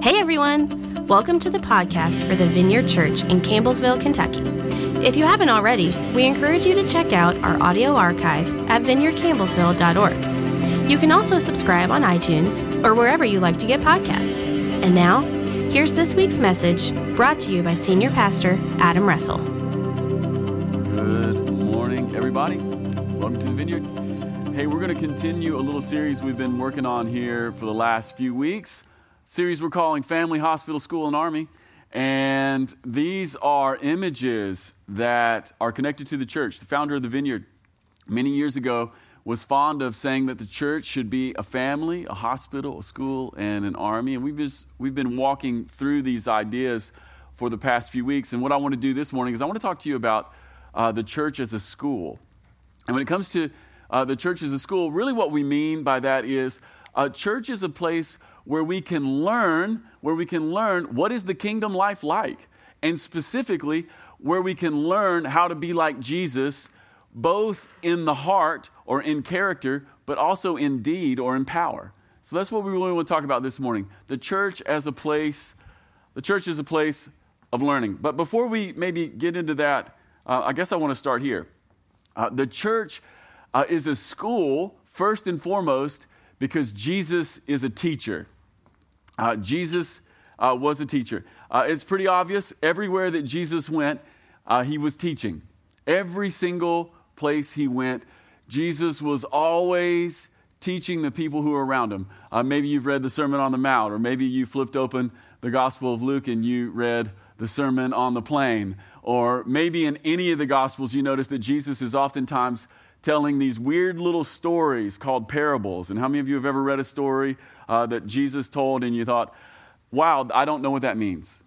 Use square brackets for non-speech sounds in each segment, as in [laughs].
Hey everyone! Welcome to the podcast for the Vineyard Church in Campbellsville, Kentucky. If you haven't already, we encourage you to check out our audio archive at vineyardcampbellsville.org. You can also subscribe on iTunes or wherever you like to get podcasts. And now, here's this week's message brought to you by Senior Pastor Adam Russell. Good morning, everybody. Welcome to the Vineyard. Hey, we're going to continue a little series we've been working on here for the last few weeks. Series we're calling Family, Hospital, School, and Army. And these are images that are connected to the church. The founder of the Vineyard many years ago was fond of saying that the church should be a family, a hospital, a school, and an army. And we've, just, we've been walking through these ideas for the past few weeks. And what I want to do this morning is I want to talk to you about uh, the church as a school. And when it comes to uh, the church as a school, really what we mean by that is a church is a place where we can learn, where we can learn what is the kingdom life like, and specifically where we can learn how to be like Jesus, both in the heart or in character, but also in deed or in power. So that's what we really want to talk about this morning. The church as a place, the church is a place of learning. But before we maybe get into that, uh, I guess I want to start here. Uh, the church uh, is a school, first and foremost, because Jesus is a teacher. Uh, Jesus uh, was a teacher. Uh, it's pretty obvious. Everywhere that Jesus went, uh, he was teaching. Every single place he went, Jesus was always teaching the people who were around him. Uh, maybe you've read the Sermon on the Mount, or maybe you flipped open the Gospel of Luke and you read the Sermon on the Plain, or maybe in any of the Gospels you notice that Jesus is oftentimes telling these weird little stories called parables. And how many of you have ever read a story uh, that Jesus told and you thought, wow, I don't know what that means?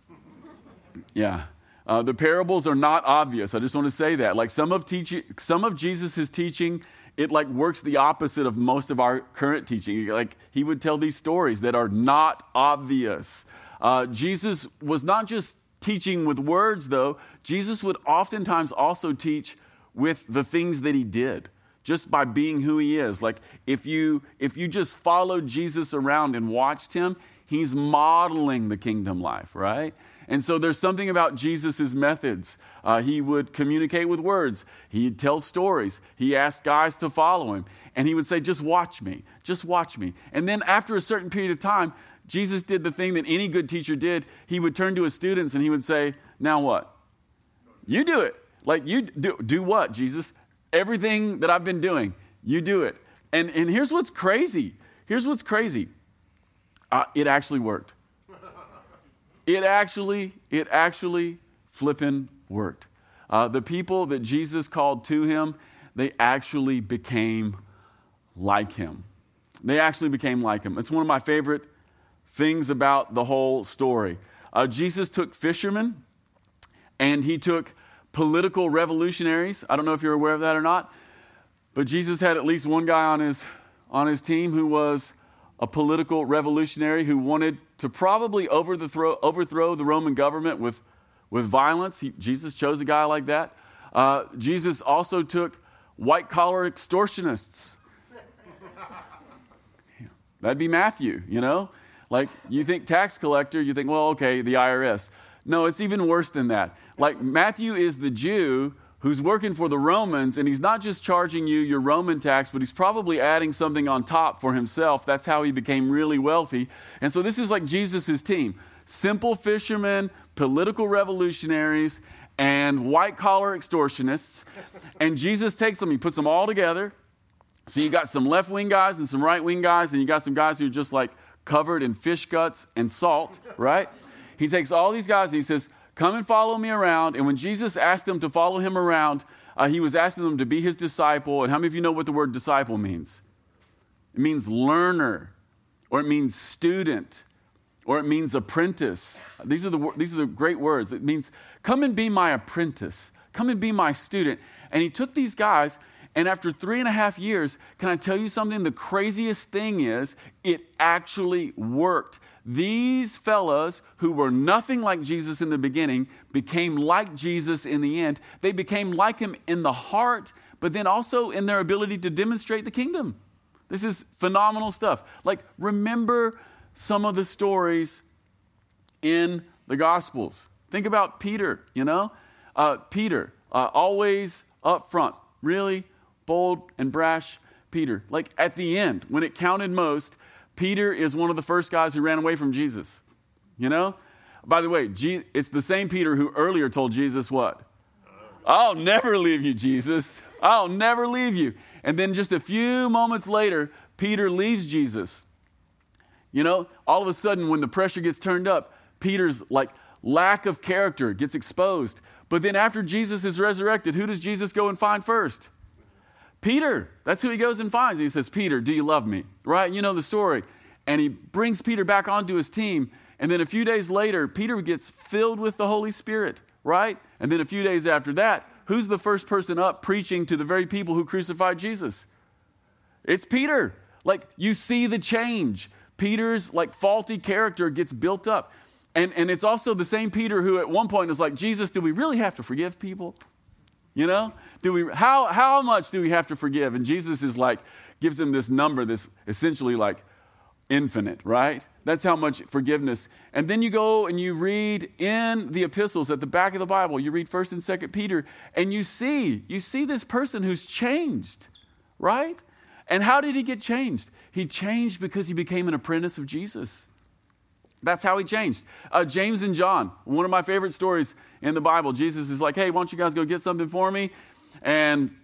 Yeah. Uh, the parables are not obvious. I just want to say that. Like some of, teaching, some of Jesus' teaching, it like works the opposite of most of our current teaching. Like he would tell these stories that are not obvious. Uh, Jesus was not just teaching with words, though. Jesus would oftentimes also teach with the things that he did just by being who he is. Like if you if you just followed jesus around and watched him he's modeling the kingdom life right? And so there's something about jesus' methods. Uh, he would communicate with words. He'd tell stories. He asked guys to follow him. And he would say just watch me. Just watch me. And then after a certain period of time jesus did the thing that any good teacher did. He would turn to his students and he would say now what? You do it like, you do, do what, Jesus? Everything that I've been doing, you do it. And, and here's what's crazy. Here's what's crazy. Uh, it actually worked. It actually, it actually flipping worked. Uh, the people that Jesus called to him, they actually became like him. They actually became like him. It's one of my favorite things about the whole story. Uh, Jesus took fishermen and he took political revolutionaries. I don't know if you're aware of that or not, but Jesus had at least one guy on his, on his team who was a political revolutionary who wanted to probably overthrow, overthrow the Roman government with, with violence. He, Jesus chose a guy like that. Uh, Jesus also took white collar extortionists. [laughs] That'd be Matthew, you know? Like, you think tax collector, you think, well, okay, the IRS. No, it's even worse than that. Like Matthew is the Jew who's working for the Romans, and he's not just charging you your Roman tax, but he's probably adding something on top for himself. That's how he became really wealthy. And so this is like Jesus' team simple fishermen, political revolutionaries, and white collar extortionists. And Jesus takes them, he puts them all together. So you got some left wing guys and some right wing guys, and you got some guys who are just like covered in fish guts and salt, right? He takes all these guys and he says, Come and follow me around. And when Jesus asked them to follow him around, uh, he was asking them to be his disciple. And how many of you know what the word disciple means? It means learner, or it means student, or it means apprentice. These are the, these are the great words. It means, come and be my apprentice, come and be my student. And he took these guys, and after three and a half years, can I tell you something? The craziest thing is, it actually worked. These fellows who were nothing like Jesus in the beginning became like Jesus in the end. They became like him in the heart, but then also in their ability to demonstrate the kingdom. This is phenomenal stuff. Like, remember some of the stories in the Gospels. Think about Peter, you know? Uh, Peter, uh, always up front, really bold and brash Peter. Like at the end, when it counted most, Peter is one of the first guys who ran away from Jesus. You know? By the way, it's the same Peter who earlier told Jesus what? I'll never leave you, Jesus. I'll never leave you. And then just a few moments later, Peter leaves Jesus. You know, all of a sudden, when the pressure gets turned up, Peter's like lack of character gets exposed. But then after Jesus is resurrected, who does Jesus go and find first? Peter. That's who he goes and finds. he says, Peter, do you love me? Right? You know the story. And he brings Peter back onto his team. And then a few days later, Peter gets filled with the Holy Spirit, right? And then a few days after that, who's the first person up preaching to the very people who crucified Jesus? It's Peter. Like you see the change. Peter's like faulty character gets built up. And, and it's also the same Peter who at one point is like, Jesus, do we really have to forgive people? You know? Do we how how much do we have to forgive? And Jesus is like, gives him this number that's essentially like infinite, right? That's how much forgiveness. And then you go and you read in the epistles at the back of the Bible, you read 1st and 2nd Peter, and you see, you see this person who's changed, right? And how did he get changed? He changed because he became an apprentice of Jesus. That's how he changed. Uh, James and John, one of my favorite stories in the Bible. Jesus is like, hey, why don't you guys go get something for me? And,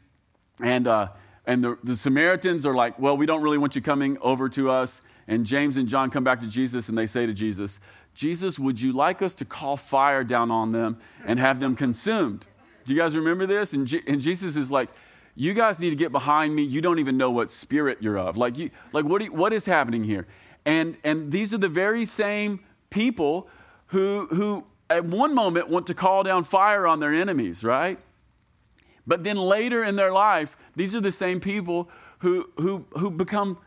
and, uh, and the, the Samaritans are like, well, we don't really want you coming over to us. And James and John come back to Jesus and they say to Jesus, Jesus, would you like us to call fire down on them and have them consumed? Do you guys remember this? And, G- and Jesus is like, you guys need to get behind me. You don't even know what spirit you're of. Like, you, like what, you, what is happening here? And, and these are the very same people who, who, at one moment, want to call down fire on their enemies, right? But then later in their life, these are the same people who, who, who become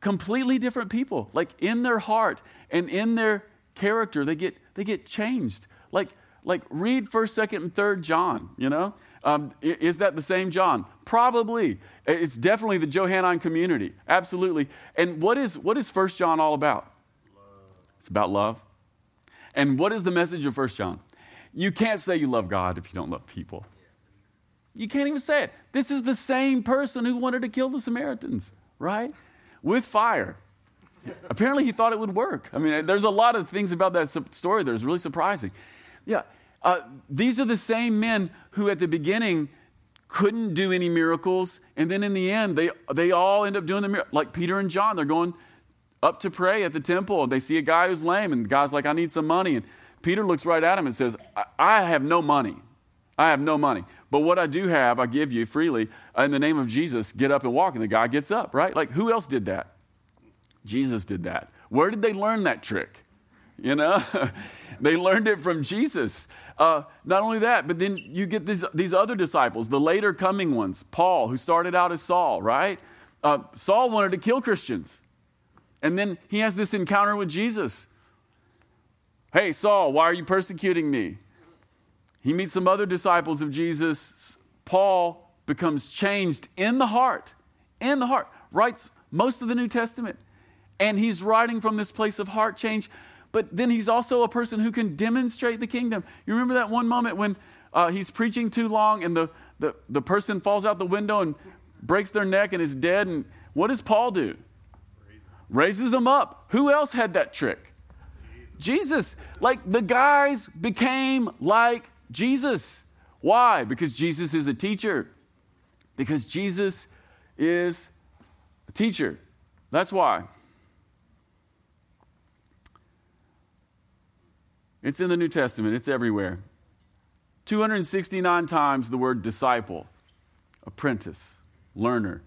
completely different people. Like in their heart and in their character, they get, they get changed. Like, like read 1st, 2nd, and 3rd John, you know? Um, is that the same John? Probably. It's definitely the Johannine community. Absolutely. And what is, what is 1 John all about? Love. It's about love. And what is the message of 1 John? You can't say you love God if you don't love people. You can't even say it. This is the same person who wanted to kill the Samaritans, right? With fire. Apparently, he thought it would work. I mean, there's a lot of things about that story that is really surprising. Yeah, uh, these are the same men who at the beginning couldn't do any miracles, and then in the end, they, they all end up doing the miracle. Like Peter and John, they're going up to pray at the temple, and they see a guy who's lame, and the guy's like, I need some money. And Peter looks right at him and says, I, I have no money. I have no money. But what I do have, I give you freely. In the name of Jesus, get up and walk. And the guy gets up, right? Like, who else did that? Jesus did that. Where did they learn that trick? You know, [laughs] they learned it from Jesus. Uh, not only that, but then you get these, these other disciples, the later coming ones, Paul, who started out as Saul, right? Uh, Saul wanted to kill Christians. And then he has this encounter with Jesus. Hey, Saul, why are you persecuting me? He meets some other disciples of Jesus. Paul becomes changed in the heart, in the heart, writes most of the New Testament. And he's writing from this place of heart change but then he's also a person who can demonstrate the kingdom. You remember that one moment when uh, he's preaching too long and the, the, the person falls out the window and breaks their neck and is dead? And what does Paul do? Raises them up. Who else had that trick? Jesus. Like the guys became like Jesus. Why? Because Jesus is a teacher. Because Jesus is a teacher. That's why. It's in the New Testament, it's everywhere. 269 times the word disciple, apprentice, learner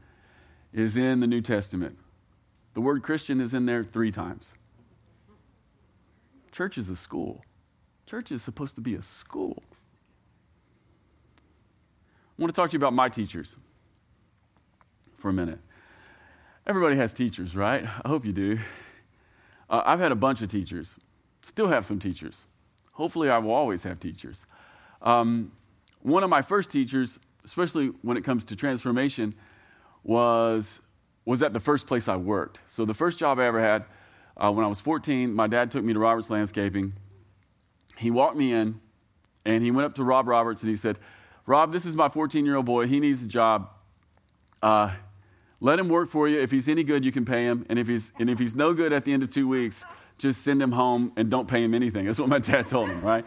is in the New Testament. The word Christian is in there three times. Church is a school. Church is supposed to be a school. I want to talk to you about my teachers for a minute. Everybody has teachers, right? I hope you do. Uh, I've had a bunch of teachers. Still have some teachers. Hopefully, I will always have teachers. Um, one of my first teachers, especially when it comes to transformation, was, was at the first place I worked. So, the first job I ever had, uh, when I was 14, my dad took me to Roberts Landscaping, he walked me in and he went up to Rob Roberts and he said, Rob, this is my 14 year old boy. He needs a job. Uh, let him work for you. If he's any good, you can pay him. And if he's, and if he's no good at the end of two weeks, just send him home and don't pay him anything. That's what my dad told him, right?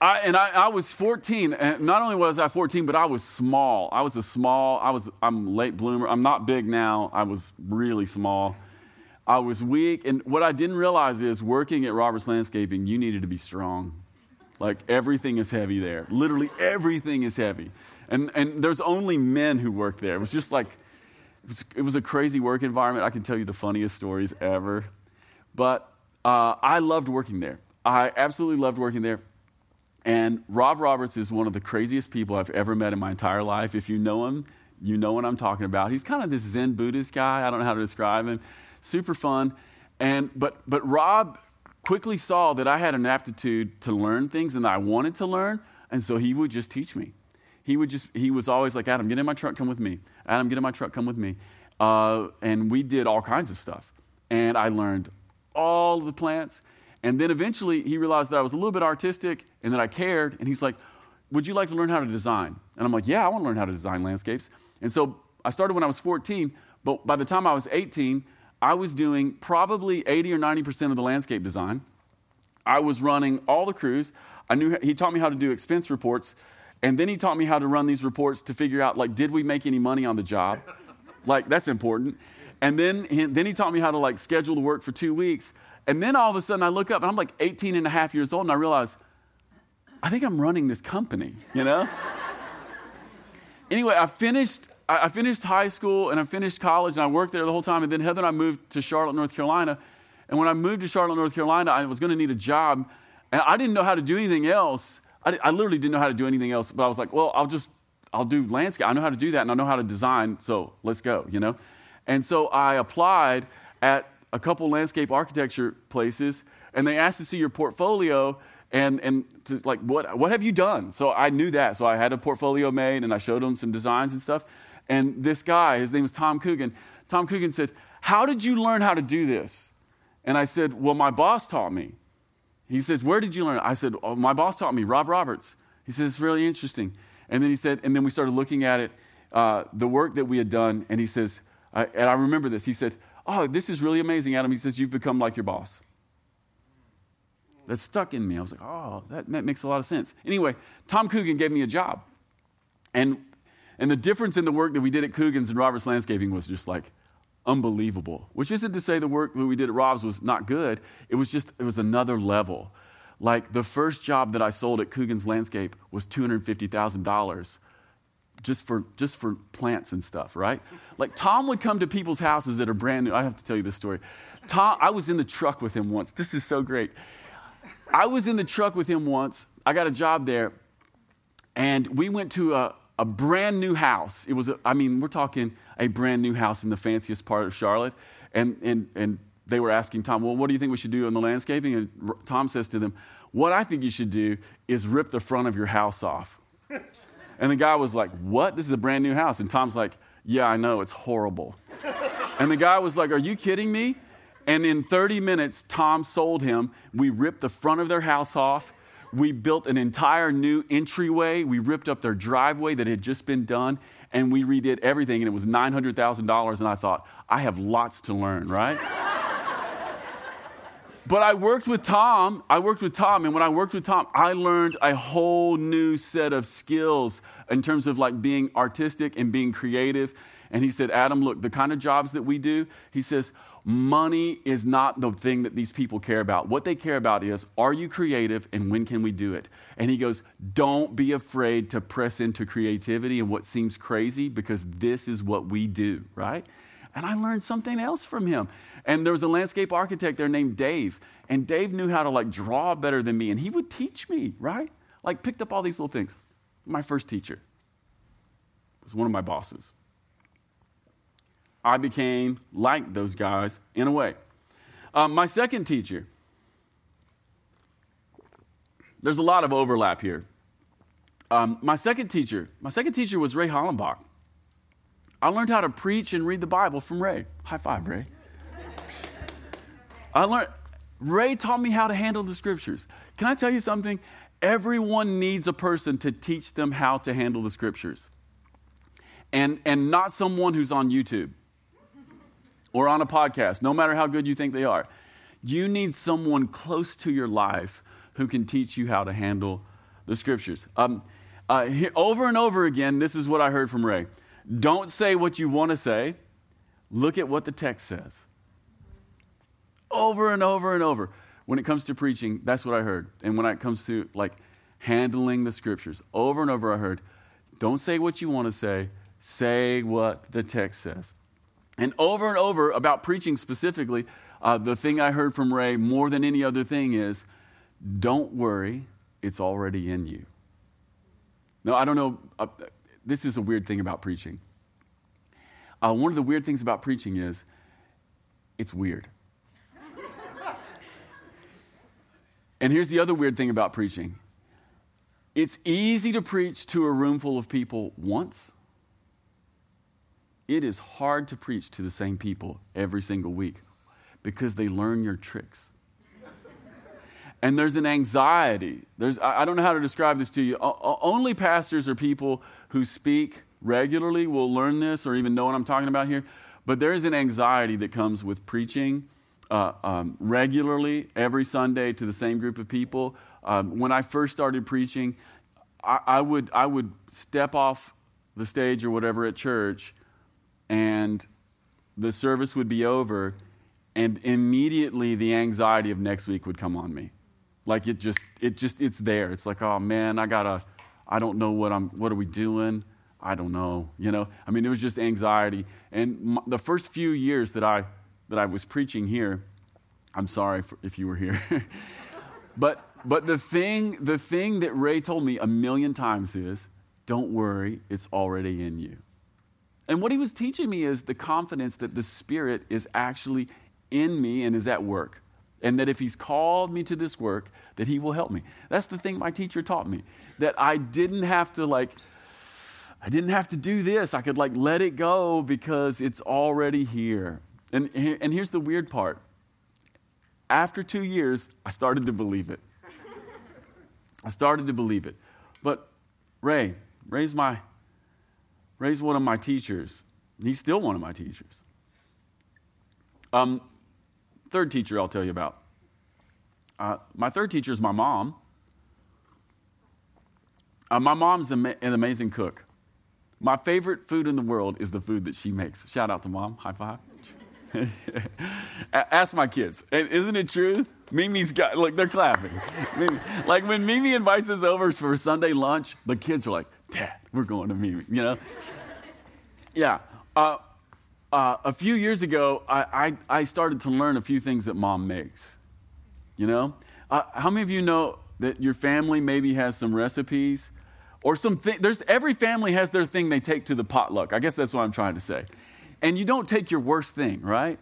I, and I, I, was 14, and not only was I 14, but I was small. I was a small, I was, I'm late bloomer. I'm not big now. I was really small. I was weak. And what I didn't realize is working at Roberts Landscaping, you needed to be strong. Like everything is heavy there. Literally everything is heavy. And, and there's only men who work there. It was just like, it was, it was a crazy work environment. I can tell you the funniest stories ever. But uh, I loved working there. I absolutely loved working there. And Rob Roberts is one of the craziest people I've ever met in my entire life. If you know him, you know what I'm talking about. He's kind of this Zen Buddhist guy. I don't know how to describe him. Super fun. And but but Rob quickly saw that I had an aptitude to learn things and I wanted to learn, and so he would just teach me. He would just he was always like, Adam, get in my truck, come with me. Adam, get in my truck, come with me. Uh, and we did all kinds of stuff. And I learned all the plants. And then eventually he realized that I was a little bit artistic and that I cared. And he's like, Would you like to learn how to design? And I'm like, Yeah, I want to learn how to design landscapes. And so I started when I was 14, but by the time I was 18, I was doing probably 80 or 90% of the landscape design. I was running all the crews. I knew he taught me how to do expense reports, and then he taught me how to run these reports to figure out like did we make any money on the job? like that's important. And then he, then he taught me how to like schedule the work for 2 weeks. And then all of a sudden I look up and I'm like 18 and a half years old and I realize I think I'm running this company, you know? [laughs] anyway, I finished I finished high school and I finished college and I worked there the whole time. And then Heather and I moved to Charlotte, North Carolina. And when I moved to Charlotte, North Carolina, I was going to need a job. And I didn't know how to do anything else. I, I, literally didn't know how to do anything else. But I was like, well, I'll just, I'll do landscape. I know how to do that and I know how to design. So let's go, you know? And so I applied at a couple landscape architecture places and they asked to see your portfolio and, and like, what, what have you done? So I knew that. So I had a portfolio made and I showed them some designs and stuff. And this guy, his name was Tom Coogan, Tom Coogan said, How did you learn how to do this? And I said, Well, my boss taught me. He says, Where did you learn? I said, oh, My boss taught me, Rob Roberts. He says, It's really interesting. And then he said, And then we started looking at it, uh, the work that we had done. And he says, I, And I remember this. He said, Oh, this is really amazing, Adam. He says, You've become like your boss. That stuck in me. I was like, Oh, that, that makes a lot of sense. Anyway, Tom Coogan gave me a job. And and the difference in the work that we did at Coogan's and Roberts Landscaping was just like unbelievable. Which isn't to say the work that we did at Rob's was not good. It was just, it was another level. Like the first job that I sold at Coogan's Landscape was $250,000 just for, just for plants and stuff, right? Like Tom would come to people's houses that are brand new. I have to tell you this story. Tom, I was in the truck with him once. This is so great. I was in the truck with him once. I got a job there, and we went to a, a brand new house. It was, a, I mean, we're talking a brand new house in the fanciest part of Charlotte. And, and, and they were asking Tom, well, what do you think we should do in the landscaping? And Tom says to them, what I think you should do is rip the front of your house off. And the guy was like, what? This is a brand new house. And Tom's like, yeah, I know, it's horrible. [laughs] and the guy was like, are you kidding me? And in 30 minutes, Tom sold him. We ripped the front of their house off we built an entire new entryway. We ripped up their driveway that had just been done, and we redid everything, and it was $900,000. And I thought, I have lots to learn, right? [laughs] but I worked with Tom. I worked with Tom, and when I worked with Tom, I learned a whole new set of skills in terms of like being artistic and being creative. And he said, Adam, look, the kind of jobs that we do, he says, Money is not the thing that these people care about. What they care about is are you creative and when can we do it? And he goes, Don't be afraid to press into creativity and what seems crazy because this is what we do, right? And I learned something else from him. And there was a landscape architect there named Dave. And Dave knew how to like draw better than me. And he would teach me, right? Like picked up all these little things. My first teacher was one of my bosses. I became like those guys in a way. Um, my second teacher, there's a lot of overlap here. Um, my second teacher, my second teacher was Ray Hollenbach. I learned how to preach and read the Bible from Ray. High five, Ray. I learned, Ray taught me how to handle the scriptures. Can I tell you something? Everyone needs a person to teach them how to handle the scriptures. And, and not someone who's on YouTube or on a podcast, no matter how good you think they are. You need someone close to your life who can teach you how to handle the scriptures. Um, uh, over and over again, this is what I heard from Ray. Don't say what you want to say, look at what the text says. Over and over and over. When it comes to preaching, that's what I heard. And when it comes to like handling the scriptures, over and over I heard, don't say what you want to say, say what the text says. And over and over about preaching specifically, uh, the thing I heard from Ray more than any other thing is don't worry, it's already in you. Now, I don't know, uh, this is a weird thing about preaching. Uh, one of the weird things about preaching is it's weird. and here's the other weird thing about preaching it's easy to preach to a room full of people once. It is hard to preach to the same people every single week because they learn your tricks. And there's an anxiety. There's, I don't know how to describe this to you. only pastors or people who speak regularly will learn this or even know what I'm talking about here. But there is an anxiety that comes with preaching uh, um, regularly every Sunday to the same group of people. Um, when I first started preaching, I, I, would, I would step off the stage or whatever at church, and the service would be over, and immediately the anxiety of next week would come on me. Like it just, it just, it's there. It's like, oh man, I gotta, I don't know what I'm, what are we doing? I don't know. You know, I mean, it was just anxiety. And the first few years that I that I was preaching here, I'm sorry for, if you were here, [laughs] but but the thing the thing that Ray told me a million times is, don't worry, it's already in you. And what he was teaching me is the confidence that the Spirit is actually in me and is at work. And that if he's called me to this work, that he will help me. That's the thing my teacher taught me. That I didn't have to like I didn't have to do this. I could like let it go because it's already here. And, and here's the weird part. After two years, I started to believe it. I started to believe it. But Ray, Ray's my Ray's one of my teachers. He's still one of my teachers. Um, third teacher I'll tell you about. Uh, my third teacher is my mom. Uh, my mom's an amazing cook. My favorite food in the world is the food that she makes. Shout out to mom. High five. [laughs] Ask my kids. Isn't it true? Mimi's got, look, they're clapping. Mimi, like when Mimi invites us over for Sunday lunch, the kids are like, Dad, we're going to Mimi, you know? Yeah. Uh, uh, a few years ago, I, I, I, started to learn a few things that mom makes. You know? Uh, how many of you know that your family maybe has some recipes or something. There's every family has their thing they take to the potluck. I guess that's what I'm trying to say. And you don't take your worst thing, right?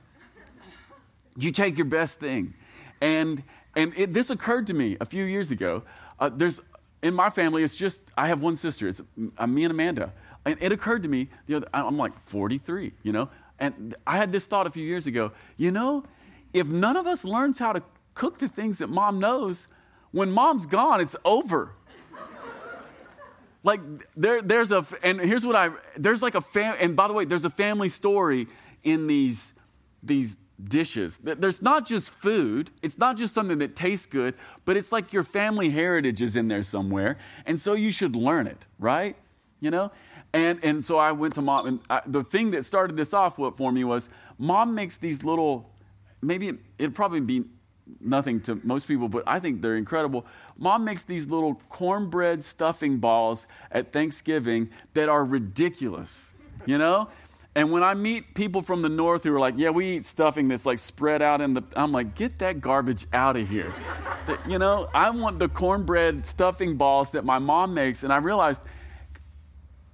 You take your best thing. And and it, this occurred to me a few years ago. Uh, there's in my family, it's just I have one sister. It's uh, me and Amanda. And it occurred to me the other. I'm like 43, you know. And I had this thought a few years ago. You know, if none of us learns how to cook the things that mom knows, when mom's gone, it's over. [laughs] Like there, there's a and here's what i there's like a fam and by the way there's a family story in these these dishes. There's not just food. It's not just something that tastes good but it's like your family heritage is in there somewhere. And so you should learn it right? You know and and so i went to mom and I, the thing that started this off for me was mom makes these little maybe it, it'd probably be nothing to most people, but I think they're incredible. Mom makes these little cornbread stuffing balls at Thanksgiving that are ridiculous, you know? And when I meet people from the north who are like, yeah, we eat stuffing that's like spread out in the, I'm like, get that garbage out of here. you know, I want the cornbread stuffing balls that my mom makes. And I realized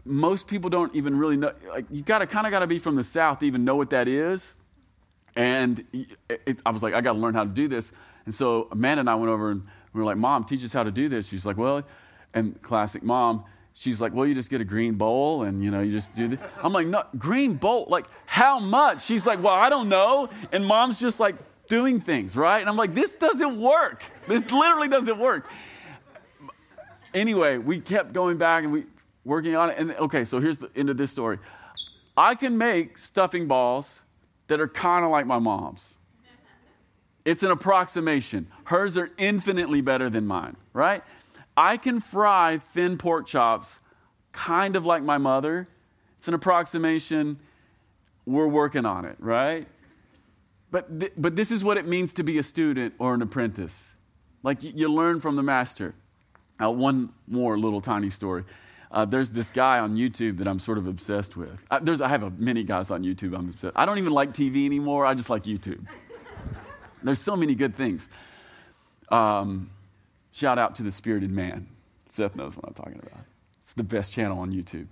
most people don't even really know, like, you gotta kind of gotta be from the south to even know what that is. And it, it, I was like, I got to learn how to do this. And so Amanda and I went over and we were like, Mom, teach us how to do this. She's like, Well, and classic mom, she's like, Well, you just get a green bowl and, you know, you just do this. I'm like, No, green bowl? Like, how much? She's like, Well, I don't know. And mom's just like, doing things, right? And I'm like, this doesn't work. This literally doesn't work. Anyway, we kept going back and we working on it. And okay, so here's the end of this story. I can make stuffing balls that are kind of like my mom's. It's an approximation. Hers are infinitely better than mine, right? I can fry thin pork chops kind of like my mother. It's an approximation. We're working on it, right? But, th- but this is what it means to be a student or an apprentice. Like you, you learn from the master. Uh, one more little tiny story. Uh, there's this guy on YouTube that I'm sort of obsessed with. I, there's, I have a, many guys on YouTube I'm obsessed. I don't even like TV anymore. I just like YouTube. there's so many good things. Um, shout out to the Spirited Man. Seth knows what I'm talking about. It's the best channel on YouTube.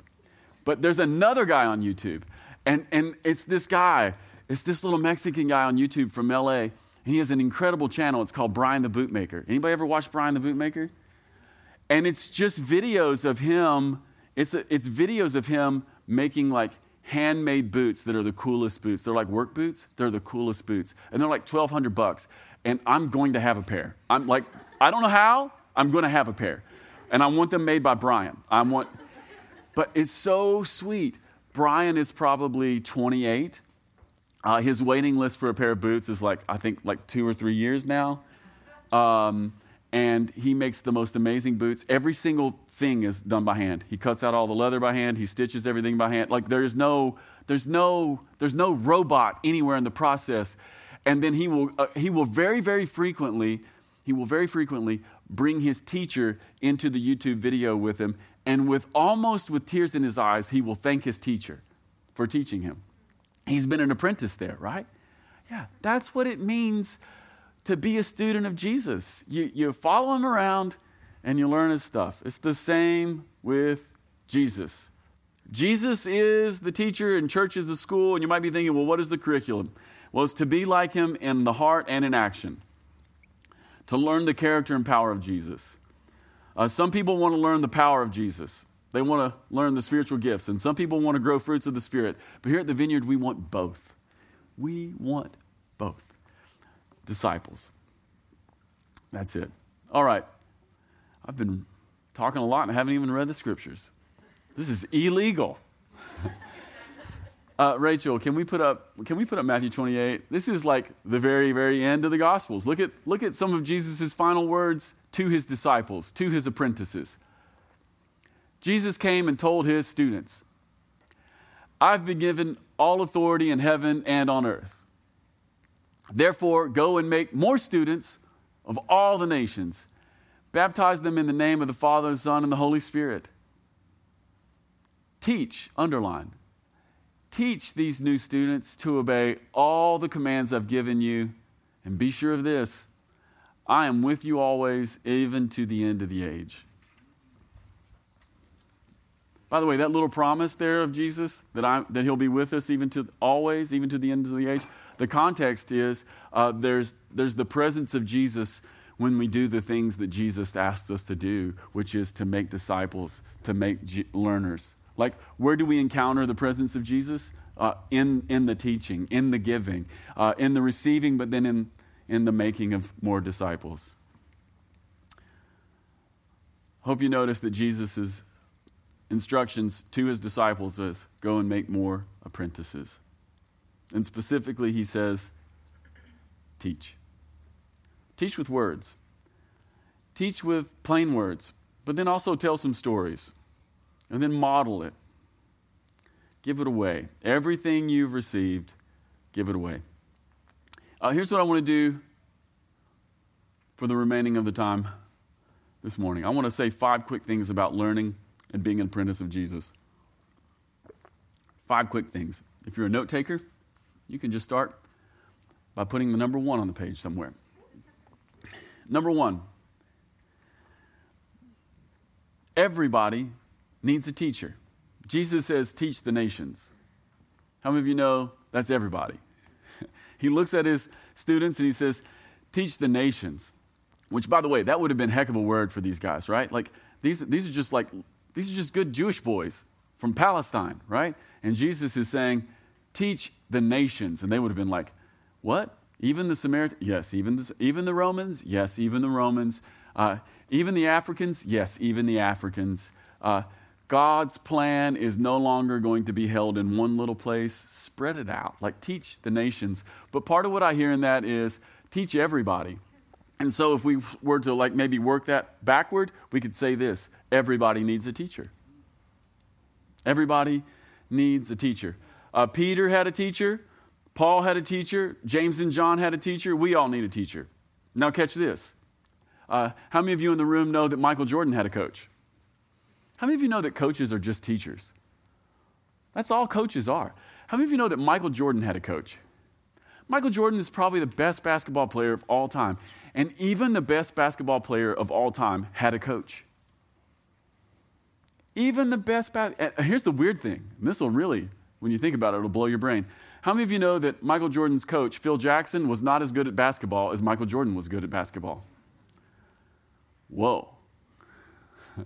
But there's another guy on YouTube, and, and it's this guy. It's this little Mexican guy on YouTube from LA. He has an incredible channel. It's called Brian the Bootmaker. Anybody ever watch Brian the Bootmaker? And it's just videos of him, it's, a, it's videos of him making like handmade boots that are the coolest boots. They're like work boots, they're the coolest boots. And they're like 1200 bucks. And I'm going to have a pair. I'm like, I don't know how, I'm going to have a pair. And I want them made by Brian. I want, but it's so sweet. Brian is probably 28. Uh, his waiting list for a pair of boots is like, I think, like two or three years now. Um, and he makes the most amazing boots. Every single thing is done by hand. He cuts out all the leather by hand. He stitches everything by hand. Like there's no, there's no, there's no robot anywhere in the process. And then he will, uh, he will very, very frequently, he will very frequently bring his teacher into the YouTube video with him, and with almost with tears in his eyes, he will thank his teacher for teaching him. He's been an apprentice there, right? Yeah, that's what it means to be a student of Jesus. You, you follow him around and you learn his stuff. It's the same with Jesus. Jesus is the teacher and church is the school, and you might be thinking, well, what is the curriculum? Well, it's to be like him in the heart and in action, to learn the character and power of Jesus. Uh, some people want to learn the power of Jesus. They want to learn the spiritual gifts, and some people want to grow fruits of the Spirit. But here at the Vineyard, we want both. We want both disciples. That's it. All right. I've been talking a lot and I haven't even read the scriptures. This is illegal. [laughs] uh, Rachel, can we put up can we put up Matthew 28? This is like the very very end of the gospels. Look at look at some of Jesus' final words to his disciples, to his apprentices. Jesus came and told his students, I've been given all authority in heaven and on earth. Therefore, go and make more students of all the nations. Baptize them in the name of the Father, the Son, and the Holy Spirit. Teach, underline, teach these new students to obey all the commands I've given you. And be sure of this I am with you always, even to the end of the age. By the way, that little promise there of Jesus that, I, that he'll be with us even to always, even to the end of the age, the context is uh, there's, there's the presence of Jesus when we do the things that Jesus asks us to do, which is to make disciples, to make G- learners. Like, where do we encounter the presence of Jesus? Uh, in, in the teaching, in the giving, uh, in the receiving, but then in, in the making of more disciples. Hope you notice that Jesus' instructions to his disciples is go and make more apprentices. And specifically, he says, teach. Teach with words. Teach with plain words, but then also tell some stories. And then model it. Give it away. Everything you've received, give it away. Uh, here's what I want to do for the remaining of the time this morning. I want to say five quick things about learning and being an apprentice of Jesus. Five quick things. If you're a note taker, you can just start by putting the number one on the page somewhere. Number one, everybody needs a teacher. Jesus says, teach the nations. How many of you know that's everybody? [laughs] he looks at his students and he says, teach the nations. Which, by the way, that would have been heck of a word for these guys, right? Like, these, these are just like, these are just good Jewish boys from Palestine, right? And Jesus is saying, teach the nations. And they would have been like, What? Even the Samaritans, yes, even the, even the Romans, yes, even the Romans. Uh, even the Africans, yes, even the Africans. Uh, God's plan is no longer going to be held in one little place. Spread it out, like teach the nations. But part of what I hear in that is teach everybody. And so if we were to like maybe work that backward, we could say this everybody needs a teacher. Everybody needs a teacher. Uh, Peter had a teacher, Paul had a teacher, James and John had a teacher. We all need a teacher. Now, catch this. Uh, how many of you in the room know that Michael Jordan had a coach? How many of you know that coaches are just teachers? That's all coaches are. How many of you know that Michael Jordan had a coach? Michael Jordan is probably the best basketball player of all time. And even the best basketball player of all time had a coach. Even the best bas- here's the weird thing. this will really, when you think about it, it'll blow your brain. How many of you know that Michael Jordan's coach, Phil Jackson, was not as good at basketball as Michael Jordan was good at basketball? Whoa. [laughs]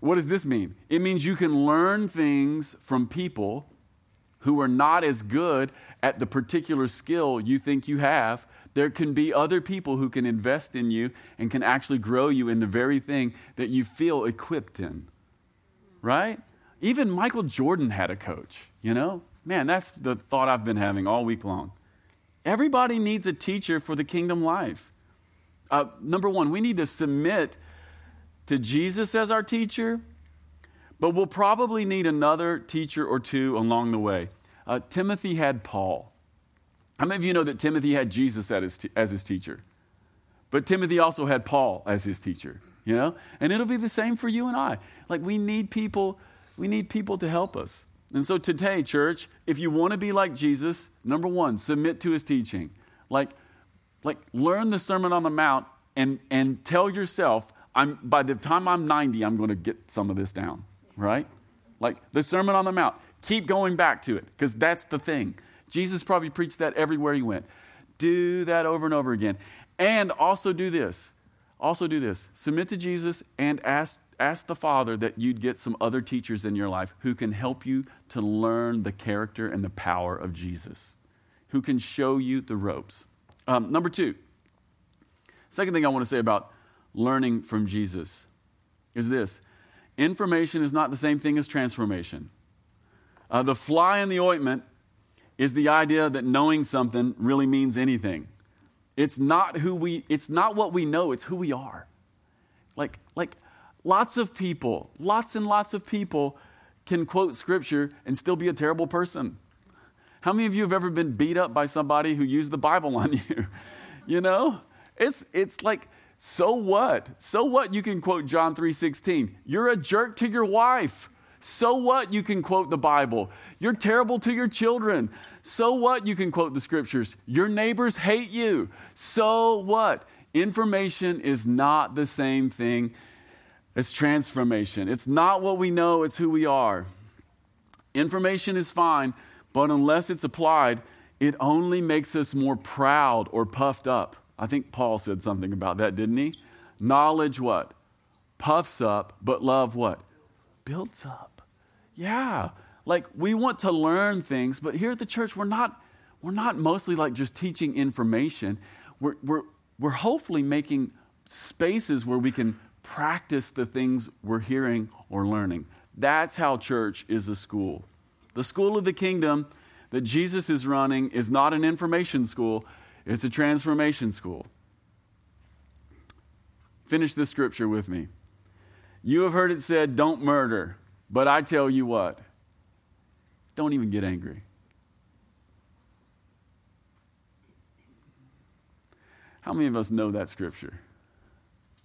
what does this mean? It means you can learn things from people who are not as good at the particular skill you think you have. There can be other people who can invest in you and can actually grow you in the very thing that you feel equipped in. Right? Even Michael Jordan had a coach, you know? Man, that's the thought I've been having all week long. Everybody needs a teacher for the kingdom life. Uh, number one, we need to submit to Jesus as our teacher, but we'll probably need another teacher or two along the way. Uh, Timothy had Paul. How many of you know that Timothy had Jesus as his, as his teacher? But Timothy also had Paul as his teacher, you know? And it'll be the same for you and I. Like we need people, we need people to help us. And so today, church, if you want to be like Jesus, number one, submit to his teaching. Like like, learn the Sermon on the Mount and, and tell yourself, I'm, by the time I'm 90, I'm going to get some of this down, right? Like the Sermon on the Mount. Keep going back to it because that's the thing. Jesus probably preached that everywhere he went. Do that over and over again. And also do this. Also do this. Submit to Jesus and ask, ask the Father that you'd get some other teachers in your life who can help you to learn the character and the power of Jesus, who can show you the ropes. Um, number two, second thing I want to say about learning from Jesus is this information is not the same thing as transformation. Uh, the fly in the ointment is the idea that knowing something really means anything. It's not who we it's not what we know, it's who we are. Like like lots of people, lots and lots of people can quote scripture and still be a terrible person. How many of you have ever been beat up by somebody who used the Bible on [laughs] you? you know? It's, it's like, so what? So what you can quote John 3:16? You're a jerk to your wife. So what you can quote the Bible? You're terrible to your children. So what you can quote the scriptures? Your neighbors hate you. So what? Information is not the same thing as transformation. It's not what we know, it's who we are. Information is fine, but unless it's applied, it only makes us more proud or puffed up. I think Paul said something about that, didn't he? Knowledge what? Puffs up, but love what? Builds up. Yeah. Like we want to learn things, but here at the church, we're not, we're not mostly like just teaching information. We're, we're, we're hopefully making spaces where we can practice the things we're hearing or learning. That's how church is a school. The school of the kingdom that Jesus is running is not an information school, it's a transformation school. Finish this scripture with me. You have heard it said, Don't murder. But I tell you what, don't even get angry. How many of us know that scripture?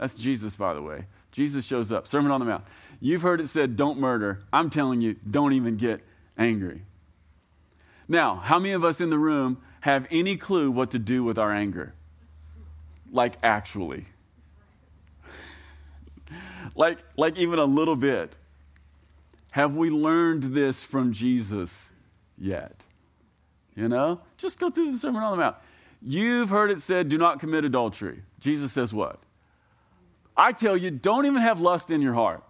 That's Jesus, by the way. Jesus shows up, Sermon on the Mount. You've heard it said, Don't murder. I'm telling you, don't even get angry. Now, how many of us in the room have any clue what to do with our anger? Like, actually. [laughs] like, like, even a little bit. Have we learned this from Jesus yet? You know? Just go through the Sermon on the Mount. You've heard it said, do not commit adultery. Jesus says what? I tell you, don't even have lust in your heart.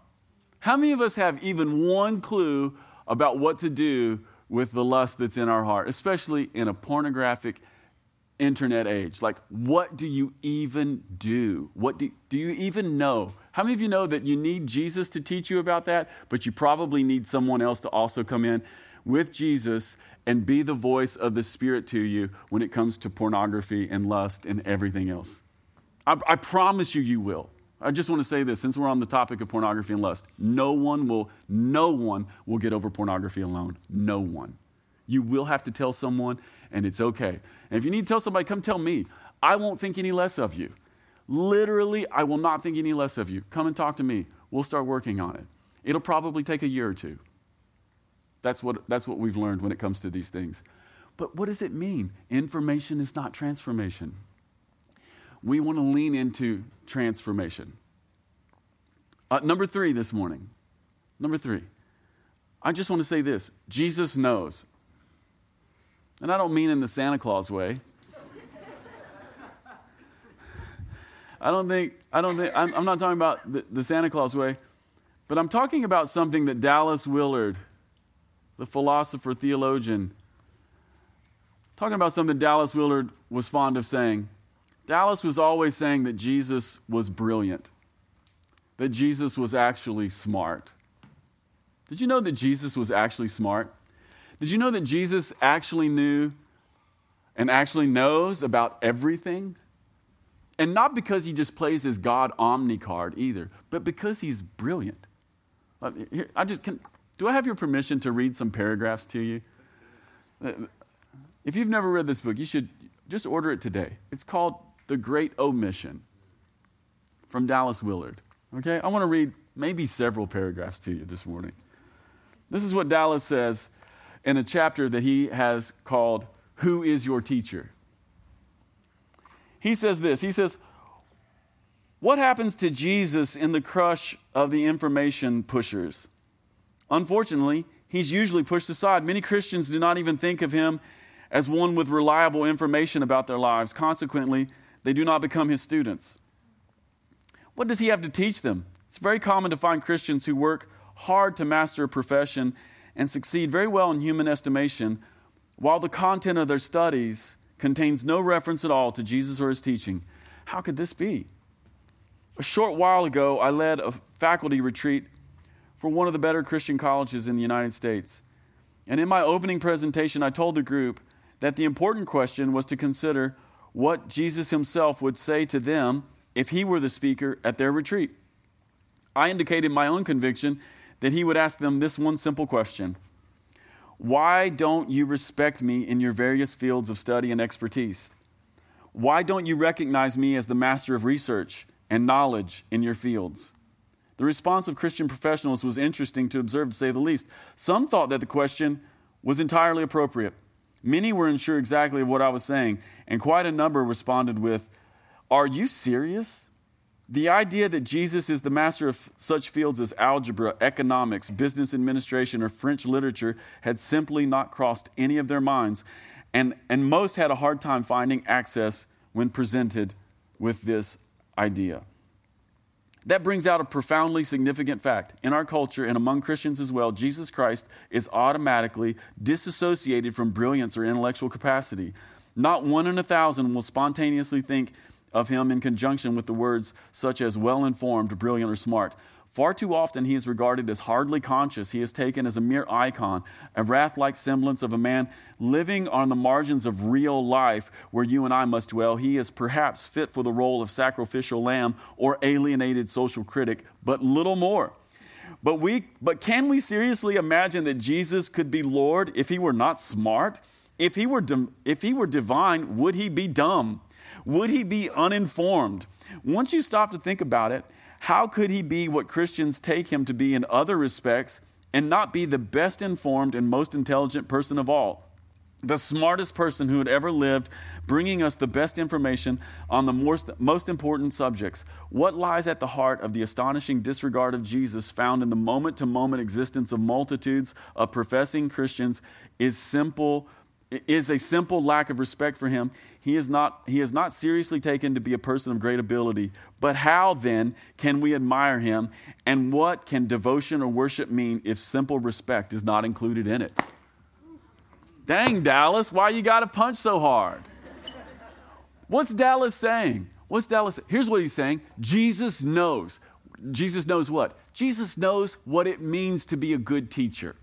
How many of us have even one clue about what to do with the lust that's in our heart, especially in a pornographic internet age. Like, what do you even do? What do, do you even know? How many of you know that you need Jesus to teach you about that, but you probably need someone else to also come in with Jesus and be the voice of the Spirit to you when it comes to pornography and lust and everything else? I, I promise you, you will. I just want to say this since we're on the topic of pornography and lust, no one will, no one will get over pornography alone. No one. You will have to tell someone, and it's okay. And if you need to tell somebody, come tell me. I won't think any less of you. Literally, I will not think any less of you. Come and talk to me. We'll start working on it. It'll probably take a year or two. That's what, that's what we've learned when it comes to these things. But what does it mean? Information is not transformation. We want to lean into transformation. Uh, number three this morning. Number three. I just want to say this Jesus knows. And I don't mean in the Santa Claus way. I don't think, I don't think, I'm, I'm not talking about the, the Santa Claus way, but I'm talking about something that Dallas Willard, the philosopher, theologian, talking about something Dallas Willard was fond of saying. Dallas was always saying that Jesus was brilliant, that Jesus was actually smart. Did you know that Jesus was actually smart? Did you know that Jesus actually knew and actually knows about everything? And not because he just plays his God Omni card either, but because he's brilliant. Uh, I just can, do I have your permission to read some paragraphs to you? Uh, if you've never read this book, you should just order it today. It's called The Great Omission from Dallas Willard. Okay? I want to read maybe several paragraphs to you this morning. This is what Dallas says in a chapter that he has called Who is Your Teacher? He says this He says, What happens to Jesus in the crush of the information pushers? Unfortunately, he's usually pushed aside. Many Christians do not even think of him as one with reliable information about their lives. Consequently, they do not become his students. What does he have to teach them? It's very common to find Christians who work hard to master a profession and succeed very well in human estimation, while the content of their studies contains no reference at all to Jesus or his teaching. How could this be? A short while ago, I led a faculty retreat for one of the better Christian colleges in the United States. And in my opening presentation, I told the group that the important question was to consider what Jesus himself would say to them if he were the speaker at their retreat. I indicated my own conviction that he would ask them this one simple question Why don't you respect me in your various fields of study and expertise? Why don't you recognize me as the master of research and knowledge in your fields? The response of Christian professionals was interesting to observe, to say the least. Some thought that the question was entirely appropriate. Many were unsure exactly of what I was saying, and quite a number responded with, Are you serious? The idea that Jesus is the master of such fields as algebra, economics, business administration, or French literature had simply not crossed any of their minds, and, and most had a hard time finding access when presented with this idea. That brings out a profoundly significant fact. In our culture and among Christians as well, Jesus Christ is automatically disassociated from brilliance or intellectual capacity. Not one in a thousand will spontaneously think of him in conjunction with the words such as well informed, brilliant, or smart. Far too often he is regarded as hardly conscious. He is taken as a mere icon, a wrath like semblance of a man living on the margins of real life where you and I must dwell. He is perhaps fit for the role of sacrificial lamb or alienated social critic, but little more. But, we, but can we seriously imagine that Jesus could be Lord if he were not smart? If he were, if he were divine, would he be dumb? Would he be uninformed? Once you stop to think about it, how could he be what Christians take him to be in other respects and not be the best informed and most intelligent person of all? The smartest person who had ever lived, bringing us the best information on the most, most important subjects. What lies at the heart of the astonishing disregard of Jesus found in the moment to moment existence of multitudes of professing Christians is simple is a simple lack of respect for him. He is, not, he is not seriously taken to be a person of great ability. But how then can we admire him? And what can devotion or worship mean if simple respect is not included in it? Dang, Dallas, why you got to punch so hard? What's Dallas saying? What's Dallas? Here's what he's saying Jesus knows. Jesus knows what? Jesus knows what it means to be a good teacher.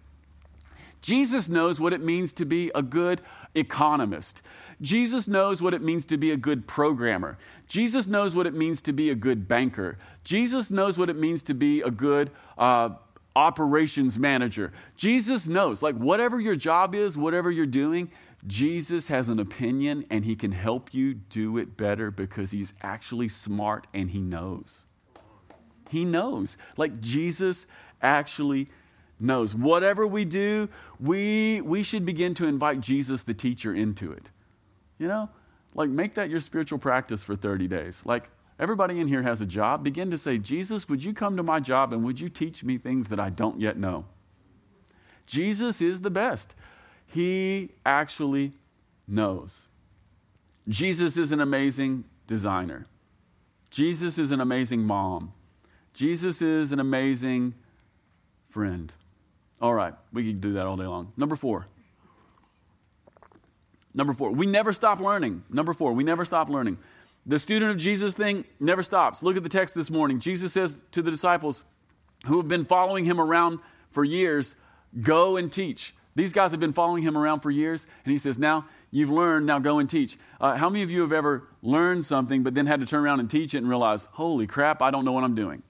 Jesus knows what it means to be a good economist. Jesus knows what it means to be a good programmer. Jesus knows what it means to be a good banker. Jesus knows what it means to be a good uh, operations manager. Jesus knows, like, whatever your job is, whatever you're doing, Jesus has an opinion and he can help you do it better because he's actually smart and he knows. He knows. Like, Jesus actually knows. Whatever we do, we, we should begin to invite Jesus, the teacher, into it. You know, like make that your spiritual practice for 30 days. Like everybody in here has a job. Begin to say, Jesus, would you come to my job and would you teach me things that I don't yet know? Jesus is the best. He actually knows. Jesus is an amazing designer. Jesus is an amazing mom. Jesus is an amazing friend. All right, we can do that all day long. Number four. Number four, we never stop learning. Number four, we never stop learning. The student of Jesus thing never stops. Look at the text this morning. Jesus says to the disciples who have been following him around for years, Go and teach. These guys have been following him around for years, and he says, Now you've learned, now go and teach. Uh, how many of you have ever learned something but then had to turn around and teach it and realize, Holy crap, I don't know what I'm doing?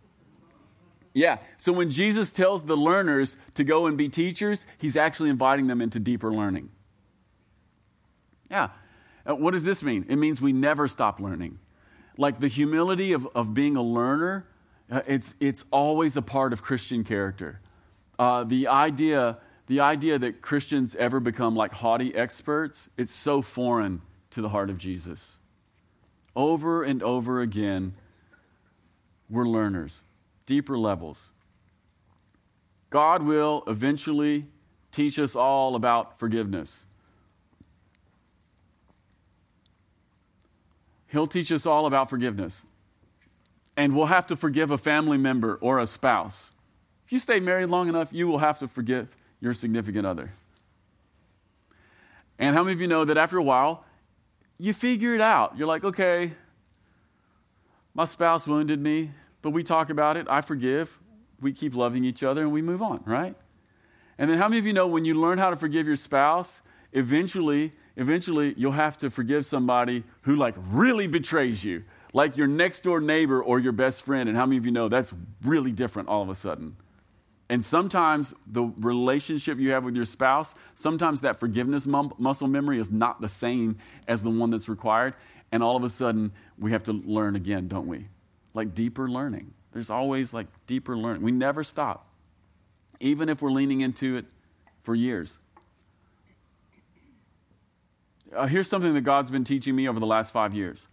Yeah, so when Jesus tells the learners to go and be teachers, he's actually inviting them into deeper learning. Yeah. Uh, what does this mean? It means we never stop learning. Like the humility of, of being a learner, uh, it's, it's always a part of Christian character. Uh, the, idea, the idea that Christians ever become like haughty experts, it's so foreign to the heart of Jesus. Over and over again, we're learners, deeper levels. God will eventually teach us all about forgiveness. He'll teach us all about forgiveness. And we'll have to forgive a family member or a spouse. If you stay married long enough, you will have to forgive your significant other. And how many of you know that after a while, you figure it out? You're like, okay, my spouse wounded me, but we talk about it. I forgive. We keep loving each other and we move on, right? And then how many of you know when you learn how to forgive your spouse, eventually eventually you'll have to forgive somebody who like really betrays you, like your next door neighbor or your best friend. And how many of you know that's really different all of a sudden? And sometimes the relationship you have with your spouse, sometimes that forgiveness muscle memory is not the same as the one that's required. And all of a sudden, we have to learn again, don't we? Like deeper learning. There's always like deeper learning. We never stop, even if we're leaning into it for years. Uh, here's something that God's been teaching me over the last five years.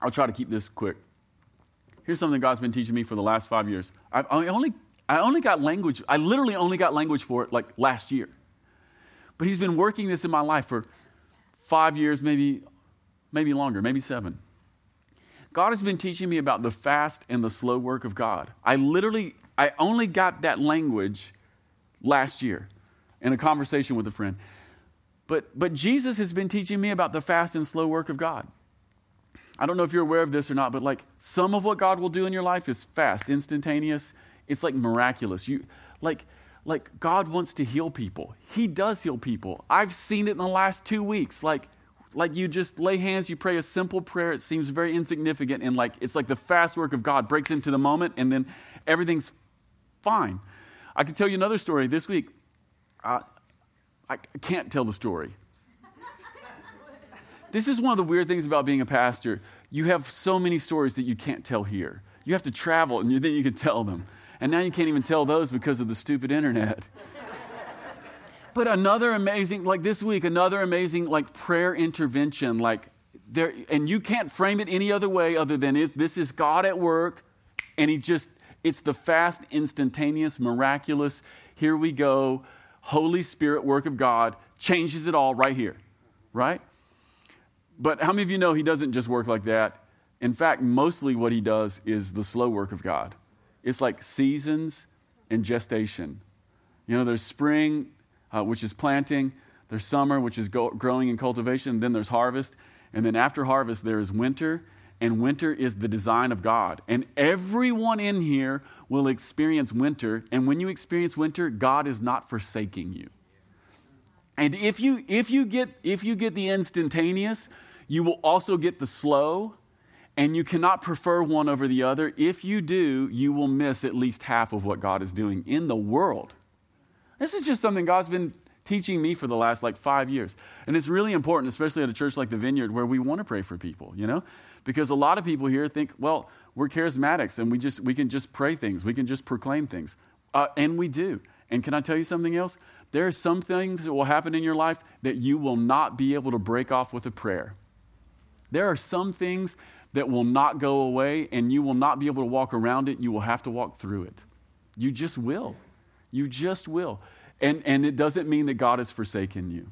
I'll try to keep this quick. Here's something God's been teaching me for the last five years. I only, I only got language, I literally only got language for it like last year. But He's been working this in my life for five years, maybe, maybe longer, maybe seven. God has been teaching me about the fast and the slow work of God. I literally, I only got that language last year in a conversation with a friend. But, but Jesus has been teaching me about the fast and slow work of God. I don't know if you're aware of this or not, but like some of what God will do in your life is fast, instantaneous. It's like miraculous. You like like God wants to heal people. He does heal people. I've seen it in the last 2 weeks. Like like you just lay hands, you pray a simple prayer. It seems very insignificant and like it's like the fast work of God breaks into the moment and then everything's fine. I can tell you another story this week. Uh, I can't tell the story. this is one of the weird things about being a pastor. You have so many stories that you can't tell here. You have to travel and then you can tell them. And now you can't even tell those because of the stupid internet. But another amazing, like this week, another amazing, like prayer intervention, like there, and you can't frame it any other way other than it, this is God at work, and He just, it's the fast, instantaneous, miraculous, here we go, Holy Spirit work of God changes it all right here, right? But how many of you know He doesn't just work like that? In fact, mostly what He does is the slow work of God. It's like seasons and gestation. You know, there's spring, uh, which is planting, there's summer, which is go- growing and cultivation, then there's harvest. And then after harvest, there is winter, and winter is the design of God. And everyone in here will experience winter. And when you experience winter, God is not forsaking you. And if you, if you, get, if you get the instantaneous, you will also get the slow, and you cannot prefer one over the other. If you do, you will miss at least half of what God is doing in the world. This is just something God's been teaching me for the last like five years. And it's really important, especially at a church like the Vineyard, where we want to pray for people, you know? Because a lot of people here think, well, we're charismatics and we, just, we can just pray things, we can just proclaim things. Uh, and we do. And can I tell you something else? There are some things that will happen in your life that you will not be able to break off with a prayer. There are some things that will not go away, and you will not be able to walk around it. You will have to walk through it. You just will. You just will. And, and it doesn't mean that God has forsaken you.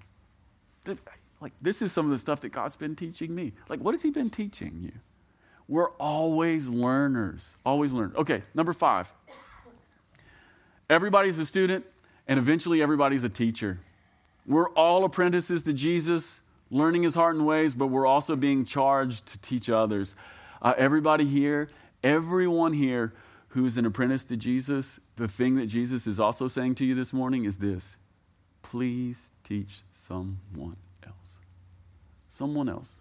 Like, this is some of the stuff that God's been teaching me. Like, what has He been teaching you? We're always learners. Always learn. Okay, number five. Everybody's a student, and eventually everybody's a teacher. We're all apprentices to Jesus, learning his heart and ways, but we're also being charged to teach others. Uh, everybody here, everyone here who's an apprentice to Jesus, the thing that Jesus is also saying to you this morning is this please teach someone else. Someone else.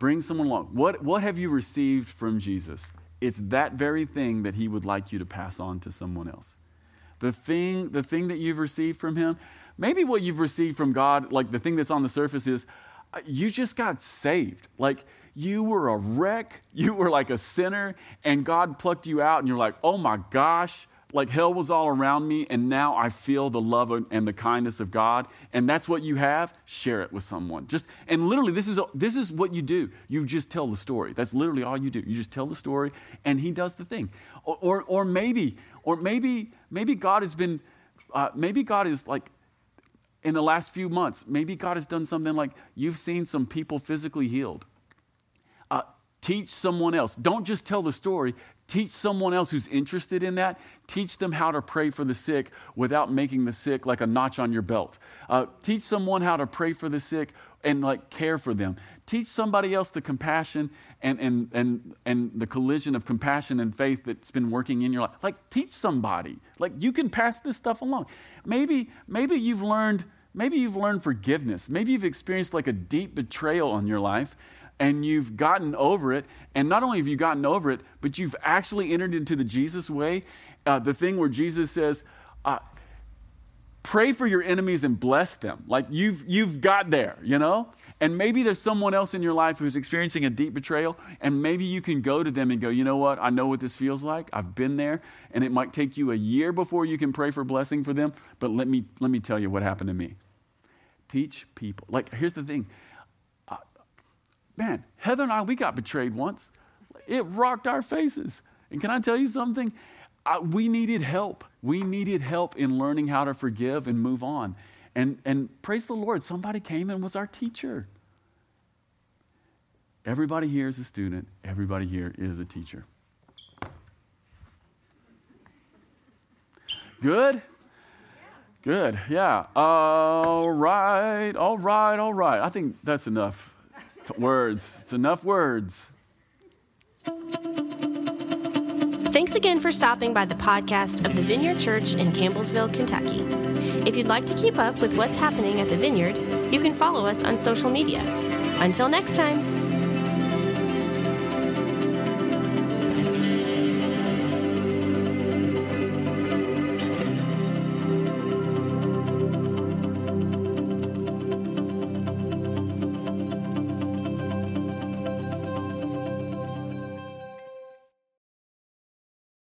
Bring someone along. What, what have you received from Jesus? It's that very thing that he would like you to pass on to someone else. The thing, the thing that you've received from him, maybe what you've received from God, like the thing that's on the surface is uh, you just got saved. Like you were a wreck, you were like a sinner, and God plucked you out, and you're like, oh my gosh, like hell was all around me, and now I feel the love and the kindness of God, and that's what you have. Share it with someone. Just and literally, this is this is what you do. You just tell the story. That's literally all you do. You just tell the story, and He does the thing. Or or, or maybe or maybe maybe God has been uh, maybe God is like in the last few months. Maybe God has done something like you've seen some people physically healed. Uh, teach someone else. Don't just tell the story. Teach someone else who's interested in that. Teach them how to pray for the sick without making the sick like a notch on your belt. Uh, teach someone how to pray for the sick and like care for them. Teach somebody else the compassion and, and, and, and the collision of compassion and faith that's been working in your life. Like, teach somebody. Like, you can pass this stuff along. Maybe, maybe you've learned, maybe you've learned forgiveness. Maybe you've experienced like a deep betrayal in your life and you've gotten over it. And not only have you gotten over it, but you've actually entered into the Jesus way, uh, the thing where Jesus says, uh, pray for your enemies and bless them. Like you've, you've got there, you know? And maybe there's someone else in your life who's experiencing a deep betrayal, and maybe you can go to them and go, you know what? I know what this feels like. I've been there, and it might take you a year before you can pray for blessing for them, but let me, let me tell you what happened to me. Teach people. Like, here's the thing Man, Heather and I, we got betrayed once. It rocked our faces. And can I tell you something? I, we needed help. We needed help in learning how to forgive and move on. And, and praise the Lord, somebody came and was our teacher. Everybody here is a student, everybody here is a teacher. Good? Good, yeah. All right, all right, all right. I think that's enough words. It's enough words. Thanks again for stopping by the podcast of the Vineyard Church in Campbellsville, Kentucky. If you'd like to keep up with what's happening at the Vineyard, you can follow us on social media. Until next time.